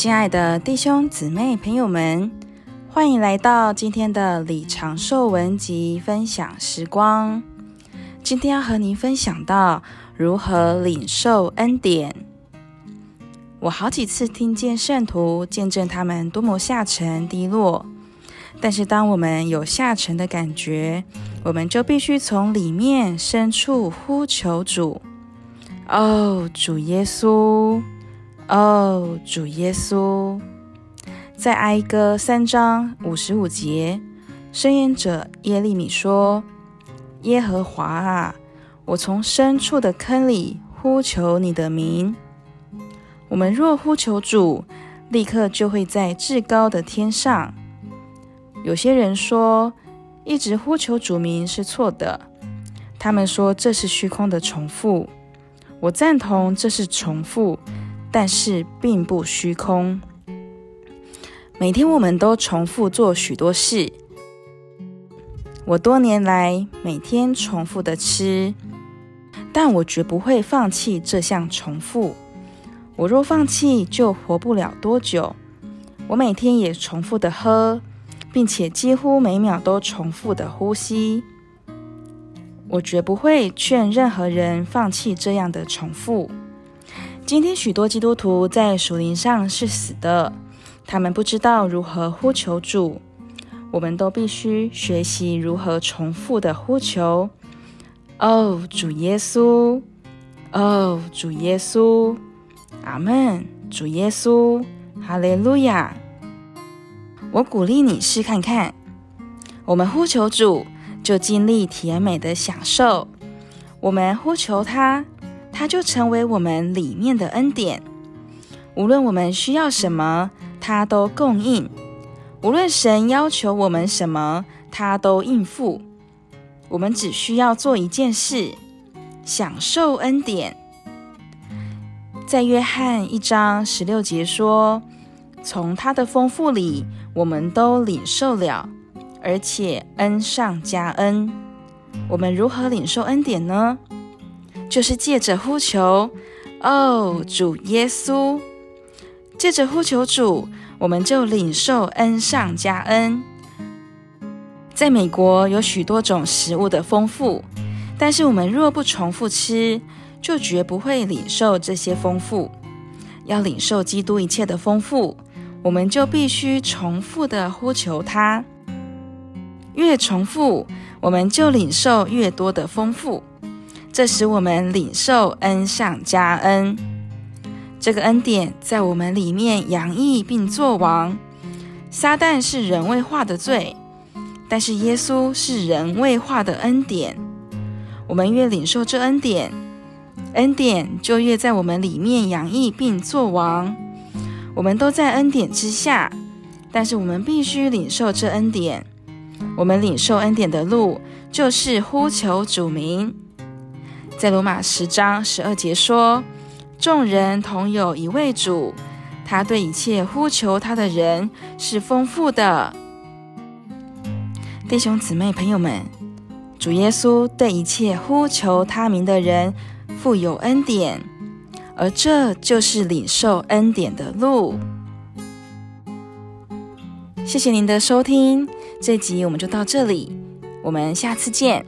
亲爱的弟兄姊妹朋友们，欢迎来到今天的李长寿文集分享时光。今天要和您分享到如何领受恩典。我好几次听见圣徒见证他们多么下沉低落，但是当我们有下沉的感觉，我们就必须从里面深处呼求主。哦，主耶稣！哦，主耶稣！在哀歌三章五十五节，申言者耶利米说：“耶和华啊，我从深处的坑里呼求你的名。”我们若呼求主，立刻就会在至高的天上。有些人说，一直呼求主名是错的，他们说这是虚空的重复。我赞同这是重复，但是并不虚空。每天我们都重复做许多事。我多年来每天重复的吃，但我绝不会放弃这项重复。我若放弃，就活不了多久。我每天也重复的喝，并且几乎每秒都重复的呼吸。我绝不会劝任何人放弃这样的重复。今天许多基督徒在属灵上是死的，他们不知道如何呼求主。我们都必须学习如何重复的呼求。哦，主耶稣！哦，主耶稣！阿门！主耶稣！哈利路亚！我鼓励你试看看，我们呼求主。就经历甜美的享受。我们呼求他，它就成为我们里面的恩典。无论我们需要什么，它都供应；无论神要求我们什么，它都应付。我们只需要做一件事：享受恩典。在约翰一章十六节说：“从他的丰富里，我们都领受了。”而且恩上加恩，我们如何领受恩典呢？就是借着呼求，哦，主耶稣，借着呼求主，我们就领受恩上加恩。在美国有许多种食物的丰富，但是我们若不重复吃，就绝不会领受这些丰富。要领受基督一切的丰富，我们就必须重复的呼求他。越重复，我们就领受越多的丰富，这使我们领受恩上加恩。这个恩典在我们里面洋溢并作王。撒旦是人为化的罪，但是耶稣是人为化的恩典。我们越领受这恩典，恩典就越在我们里面洋溢并作王。我们都在恩典之下，但是我们必须领受这恩典。我们领受恩典的路，就是呼求主名。在罗马十章十二节说：“众人同有一位主，他对一切呼求他的人是丰富的。”弟兄姊妹朋友们，主耶稣对一切呼求他名的人富有恩典，而这就是领受恩典的路。谢谢您的收听。这集我们就到这里，我们下次见。